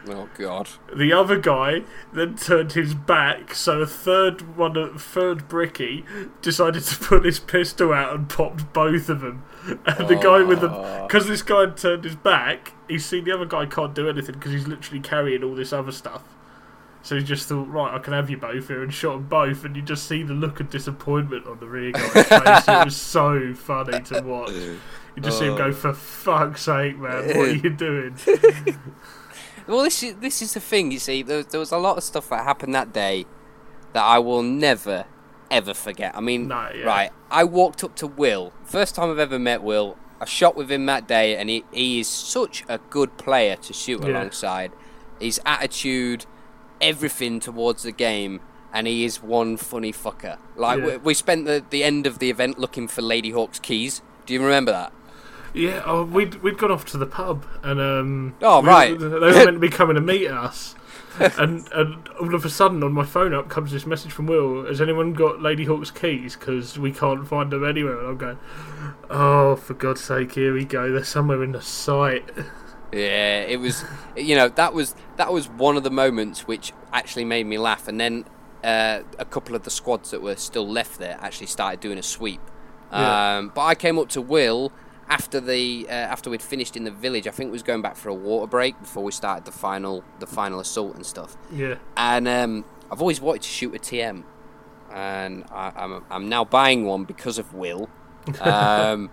Oh god. The other guy then turned his back, so a third one, a third bricky, decided to put his pistol out and popped both of them. And the guy with the, ah. Oh. because this guy had turned his back, he's seen the other guy can't do anything because he's literally carrying all this other stuff. So he just thought, right, I can have you both here, and shot them both. And you just see the look of disappointment on the rear guy's face. It was so funny to watch. You just see him Oh. go, for fuck's sake, man, what are you doing? Well, this is this is the thing. You see, there, there was a lot of stuff that happened that day that I will never ever forget. I mean, right? I walked up to Will. First time I've ever met Will. I shot with him that day, and he, he is such a good player to shoot Yeah. alongside. His attitude, everything towards the game, and he is one funny fucker. Like Yeah. we, we spent the, the end of the event looking for Lady Hawk's keys. Do you remember that? Yeah, oh, we'd we'd gone off to the pub, and um, Oh, we- right. they were meant to be coming to meet us, and and all of a sudden on my phone up comes this message from Will: Has anyone got Lady Hawk's keys? Because we can't find them anywhere. And I'm going, oh, for God's sake, here we go. They're somewhere in the site. Yeah, it was. You know, that was that was one of the moments which actually made me laugh. And then uh, a couple of the squads that were still left there actually started doing a sweep. Yeah. Um, but I came up to Will after the uh, after we'd finished in the village. I think was going back for a water break before we started the final the final assault and stuff. Yeah, And um, I've always wanted to shoot a TM, and I, I'm I'm now buying one because of Will. Um,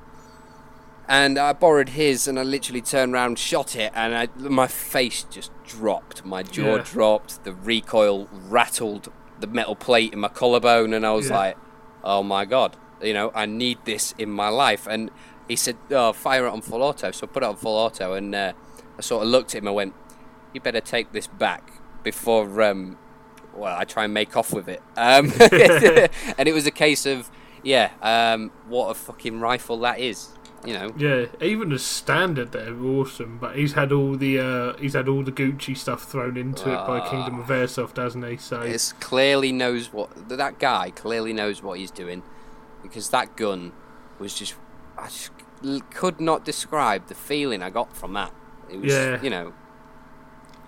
and I borrowed his, and I literally turned around, shot it, and I, my face just dropped. My jaw Yeah. dropped. The recoil rattled the metal plate in my collarbone, and I was Yeah. like, "Oh my god!" You know, I need this in my life. And he said, "Oh, fire it on full auto." So I put it on full auto, and uh, I sort of looked at him. and went, "You better take this back before." Um, well, I try and make off with it. Um, and it was a case of, yeah, um, what a fucking rifle that is. You know, yeah. Even as standard, they're awesome. But he's had all the uh, he's had all the Gucci stuff thrown into it by Ah. Kingdom of Airsoft, hasn't he? So it's clearly knows what that guy clearly knows what he's doing, because that gun was just, I just could not describe the feeling I got from that. It was, Yeah. you know,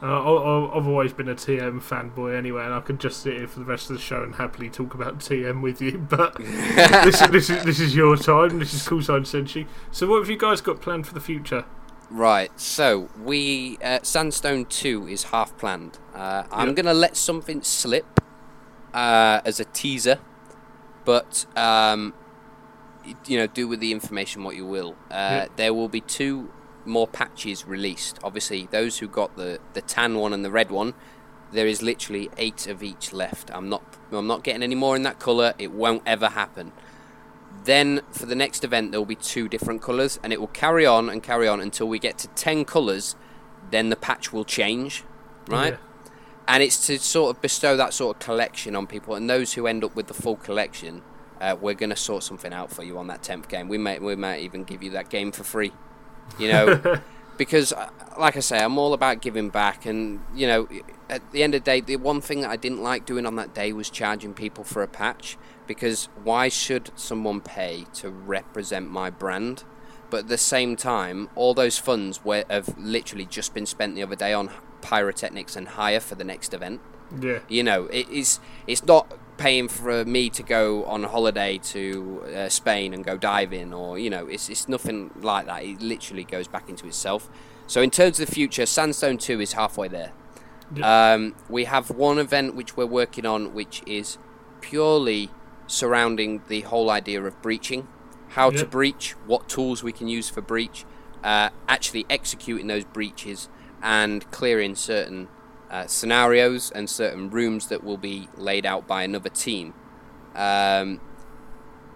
Uh, I- I've always been a TM fanboy anyway, and I could just sit here for the rest of the show and happily talk about TM with you. But this, this, is, this is your time. This is Callsign Senshi. So, what have you guys got planned for the future? Right, so we uh, Sandstone Two is half planned. Uh, I'm Yep. gonna let something slip uh, as a teaser, but um, you know, do with the information what you will. Uh, Yep. There will be two more patches released. Obviously, those who got the the tan one and the red one, there is literally eight of each left. I'm not I'm not getting any more in that color. It won't ever happen. Then for the next event, there will be two different colours, and it will carry on and carry on until we get to 10 colours. Then the patch will change, right? And it's to sort of bestow that sort of collection on people, and those who end up with the full collection, uh, we're going to sort something out for you on that 10th game. We might, we might even give you that game for free, you know? because, uh, like I say, I'm all about giving back, and, you know, at the end of the day, the one thing that I didn't like doing on that day was charging people for a patch because why should someone pay to represent my brand? But at the same time, all those funds were, have literally just been spent the other day on pyrotechnics and hire for the next event. Yeah, You know, it is it's not paying for me to go on holiday to uh, Spain and go diving, or you know, it's it's nothing like that. It literally goes back into itself. So in terms of the future, Sandstone Two is halfway there. Um, we have one event which we're working on, which is purely surrounding the whole idea of breaching, how to breach, what tools we can use for breach, uh, actually executing those breaches, and clearing certain uh, scenarios and certain rooms that will be laid out by another team. Um,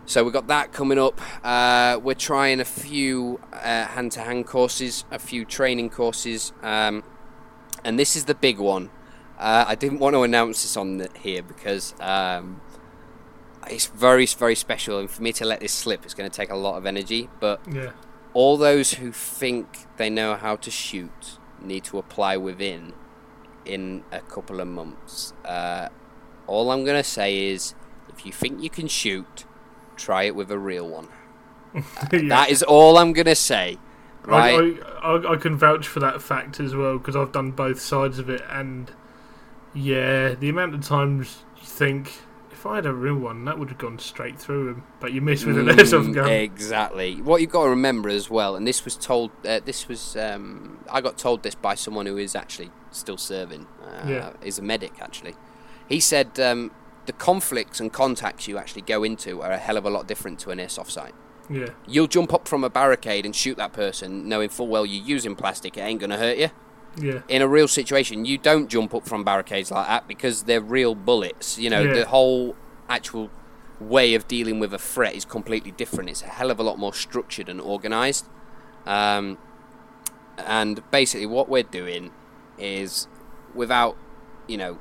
so we've got that coming up. Uh, we're trying a few uh, hand-to-hand courses, a few training courses, um, and this is the big one. Uh, I didn't want to announce this on the, here because um, it's very, very special, and for me to let this slip, it's going to take a lot of energy. But yeah, all those who think they know how to shoot need to apply within in a couple of months. Uh, all I'm going to say is if you think you can shoot, try it with a real one. Yeah. That is all I'm going to say. Right? I, I, I, can vouch for that fact as well because I've done both sides of it, and yeah, the amount of times you think if I had a real one, that would have gone straight through him, but you miss with an Mm, airsoft gun. Exactly. What you've got to remember as well, and this was told, uh, this was, um, I got told this by someone who is actually still serving. Uh, Yeah. Is a medic actually. He said um, the conflicts and contacts you actually go into are a hell of a lot different to an airsoft site. Yeah, You'll jump up from a barricade and shoot that person, knowing full well you're using plastic. It ain't gonna hurt you. yeah, In a real situation, you don't jump up from barricades like that because they're real bullets. You know, Yeah. the whole actual way of dealing with a threat is completely different. It's a hell of a lot more structured and organised. Um, and basically, what we're doing is, without, you know,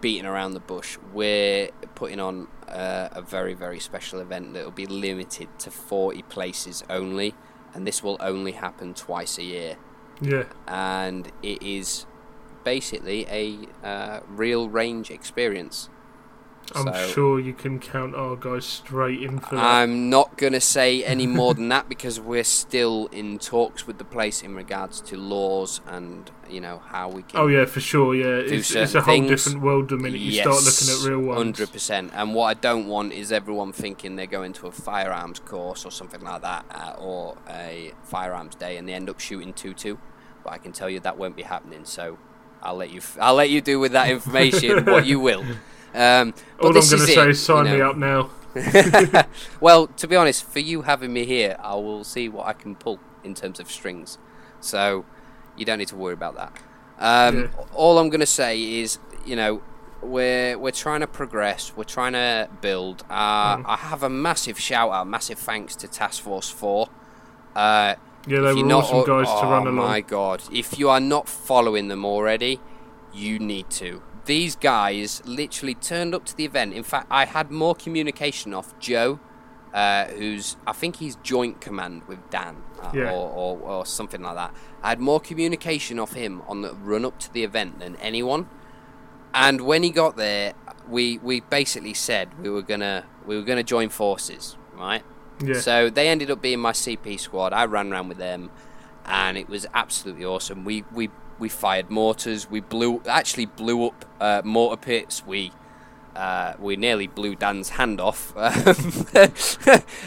beating around the bush, we're putting on uh, a very, very special event that will be limited to 40 places only. And this will only happen twice a year yeah. and it is basically a uh, real range experience. I'm So- sure you can count our guys straight in for that. I'm not going to say any more than that because we're still in talks with the place in regards to laws and you know how we can. oh yeah, for sure. Yeah, it's, it's a whole things. different world the minute you start looking at real ones. Hundred percent. And what I don't want is everyone thinking they're going to a firearms course or something like that, uh, or a firearms day, and they end up shooting two two. But I can tell you that won't be happening. So I'll let you. F- I'll let you do with that information what you will. Um, but All I'm going to say is sign you me up now. well, to be honest, for you having me here, I will see what I can pull in terms of strings. So you don't need to worry about that. Um, Yeah. All I'm going to say is, you know, we're we're trying to progress. We're trying to build. Uh, Mm. I have a massive shout out, massive thanks to Task Force Four. Uh, Yeah, they were not awesome guys to oh run along. my god! If you are not following them already, you need to. These guys literally turned up to the event. In fact, I had more communication off Joe, uh, who's I think he's joint command with Dan, uh, Yeah. or, or or something like that. I had more communication off him on the run up to the event than anyone. And when he got there, we we basically said we were gonna we were gonna join forces, right? Yeah, So they ended up being my CP squad. I ran around with them, and it was absolutely awesome. We we we fired mortars. We blew actually blew up uh, mortar pits. We uh, we nearly blew Dan's hand off.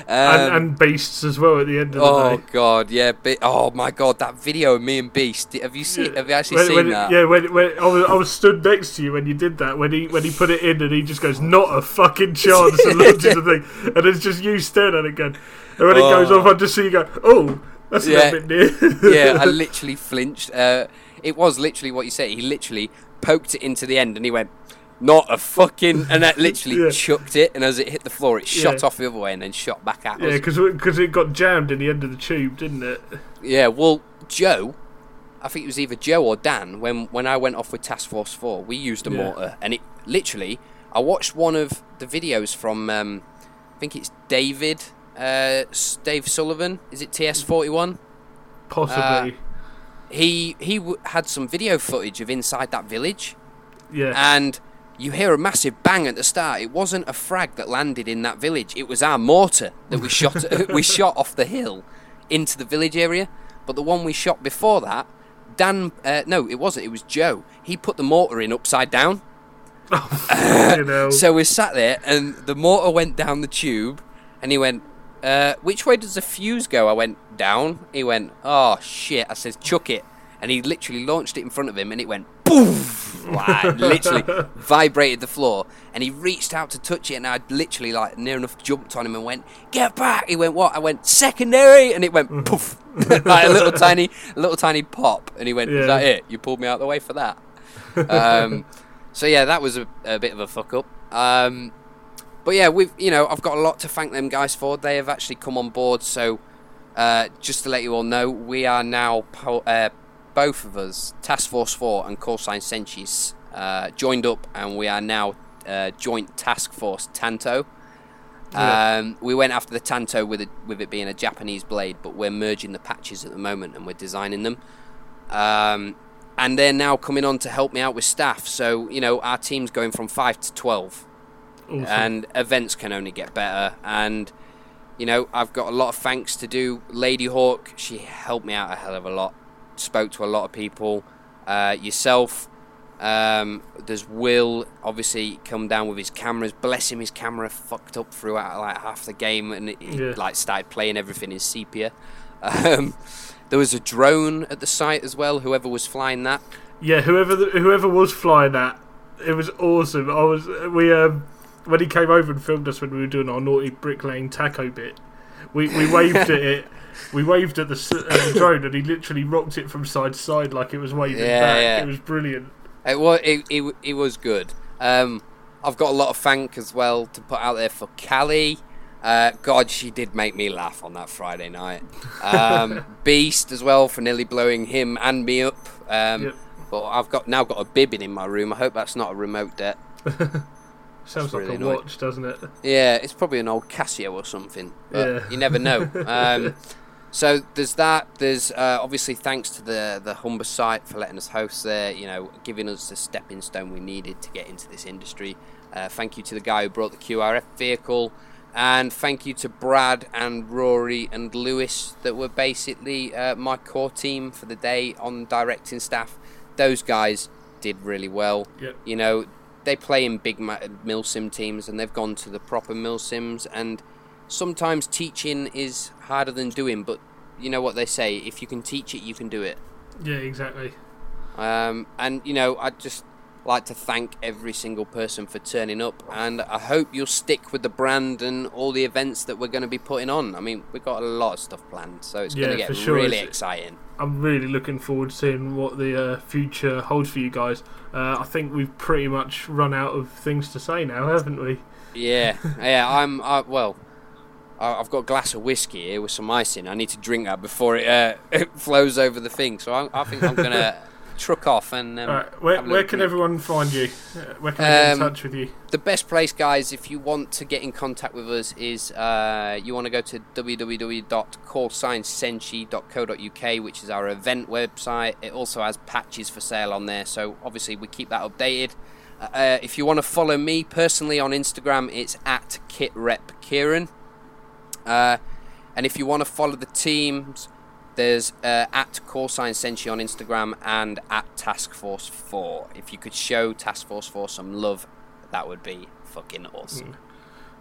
Um, and, and beasts as well at the end of the day. oh god, yeah. Be- oh my god, that video of me and Beast. Have you seen? Have you actually When- seen when- that? Yeah, when, when I, was, I was stood next to you when you did that. When he when he put it in and he just goes, "Not a fucking chance," and launches the thing, and it's just you staring at it again. And when it goes Oh. off, I just see you go, "Oh, that's a Yeah. little bit near." yeah, I literally flinched. Uh, it was literally what you said. He literally poked it into the end, and he went, "Not a fucking," and that literally Yeah. chucked it. And as it hit the floor, it shot Yeah. off the other way and then shot back at yeah, us. because it got jammed in the end of the tube, didn't it? Yeah, well, Joe, I think it was either Joe or Dan. When when I went off with Task Force Four, we used a Yeah. mortar, and it literally. I watched one of the videos from, um, I think it's David, uh, Dave Sullivan. Is it TS forty one? He he w- had some video footage of inside that village. yeah. and you hear a massive bang at the start. It wasn't a frag that landed in that village. It was our mortar that we shot. we shot off the hill into the village area. But the one we shot before that, Dan. Uh, no, it wasn't. It was Joe. He put the mortar in upside down. you know. So we sat there, and the mortar went down the tube, and he went. Uh, which way does the fuse go? I went down. He went, oh shit. I says, chuck it. And he literally launched it in front of him and it went boom! Like, literally vibrated the floor. And he reached out to touch it and I literally like near enough jumped on him and went, get back! He went, what? I went, secondary! And it went poof! like a little tiny, little tiny pop. And he went, Yeah. is that it? You pulled me out of the way for that. Um, so yeah, that was a, a bit of a fuck up. Um, but yeah, we've you know I've got a lot to thank them guys for. They have actually come on board. So uh, just to let you all know, we are now po- uh, both of us, Task Force Four and Call Sign Senshi's, uh, joined up, and we are now uh, joint Task Force Tanto. Yeah. Um, we went after the Tanto with it, with it being a Japanese blade, but we're merging the patches at the moment and we're designing them. Um, and they're now coming on to help me out with staff. So you know, our team's going from five to twelve, Awesome. and events can only get better. And you know, I've got a lot of thanks to do. Lady Hawk, she helped me out a hell of a lot. Spoke to a lot of people. Uh, yourself. Um, there's Will, obviously, come down with his cameras. Bless him, his camera fucked up throughout like half the game, and it, he, Yeah. like started playing everything in sepia. Um, there was a drone at the site as well. Whoever was flying that, yeah, whoever the, whoever was flying that, it was awesome. I was we um when he came over and filmed us when we were doing our naughty bricklaying taco bit, we we waved at it. We waved at the, at the drone and he literally rocked it from side to side like it was waving Yeah, back. yeah. It was brilliant. It was it, it, it was good. Um, I've got a lot of thank as well to put out there for Callie. Uh, God, she did make me laugh on that Friday night. Um, Beast as well for nearly blowing him and me up. Um, Yep. But I've got now got a bibbin in my room. I hope that's not a remote det. Sounds That's like really a annoying. watch, doesn't it? Yeah, it's probably an old Casio or something. Yeah. you never know. Um, so there's that. There's uh, obviously thanks to the the Humber site for letting us host there. You know, giving us the stepping stone we needed to get into this industry. Uh, thank you to the guy who brought the QRF vehicle, and thank you to Brad and Rory and Lewis that were basically uh, my core team for the day on directing staff. Those guys did really well. Yep. You know, they play in big ma- milsim teams and they've gone to the proper milsims and sometimes teaching is harder than doing but you know what they say if you can teach it you can do it Yeah, exactly. um, and you know i'd just like to thank every single person for turning up and i hope you'll stick with the brand and all the events that we're going to be putting on i mean we've got a lot of stuff planned so it's Yeah, going to get sure. really It's- exciting I'm really looking forward to seeing what the uh, future holds for you guys. Uh, I think we've pretty much run out of things to say now, haven't we? Yeah, yeah. I'm I, well. I- I've got a glass of whiskey here with some ice in. I need to drink that before it, uh, it flows over the thing. So I, I think I'm gonna truck off and. Um, right, where, where can everyone find you? Uh, where can they get in Um, touch with you? The best place, guys, if you want to get in contact with us, is uh, you want to go to www.callsignsenshi.co.uk, which is our event website. It also has patches for sale on there, so obviously we keep that updated. Uh, uh, if you want to follow me personally on Instagram, it's at KitRepKieran. Uh, and if you want to follow the teams, there's uh, at Sign Senshi on Instagram and at Task Force 4. If you could show Task Force 4 some love, that would be fucking awesome.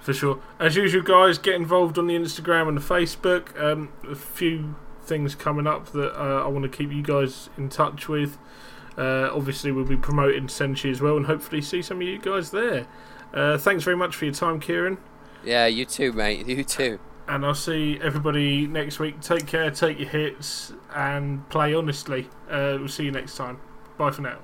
For sure. As usual, guys, get involved on the Instagram and the Facebook. Um, a few things coming up that uh, I want to keep you guys in touch with. Uh, obviously, we'll be promoting Senshi as well, and hopefully see some of you guys there. Uh, thanks very much for your time, Kieran. Yeah, you too, mate. You too. And I'll see everybody next week. Take care, take your hits, and play honestly. Uh, we'll see you next time. Bye for now.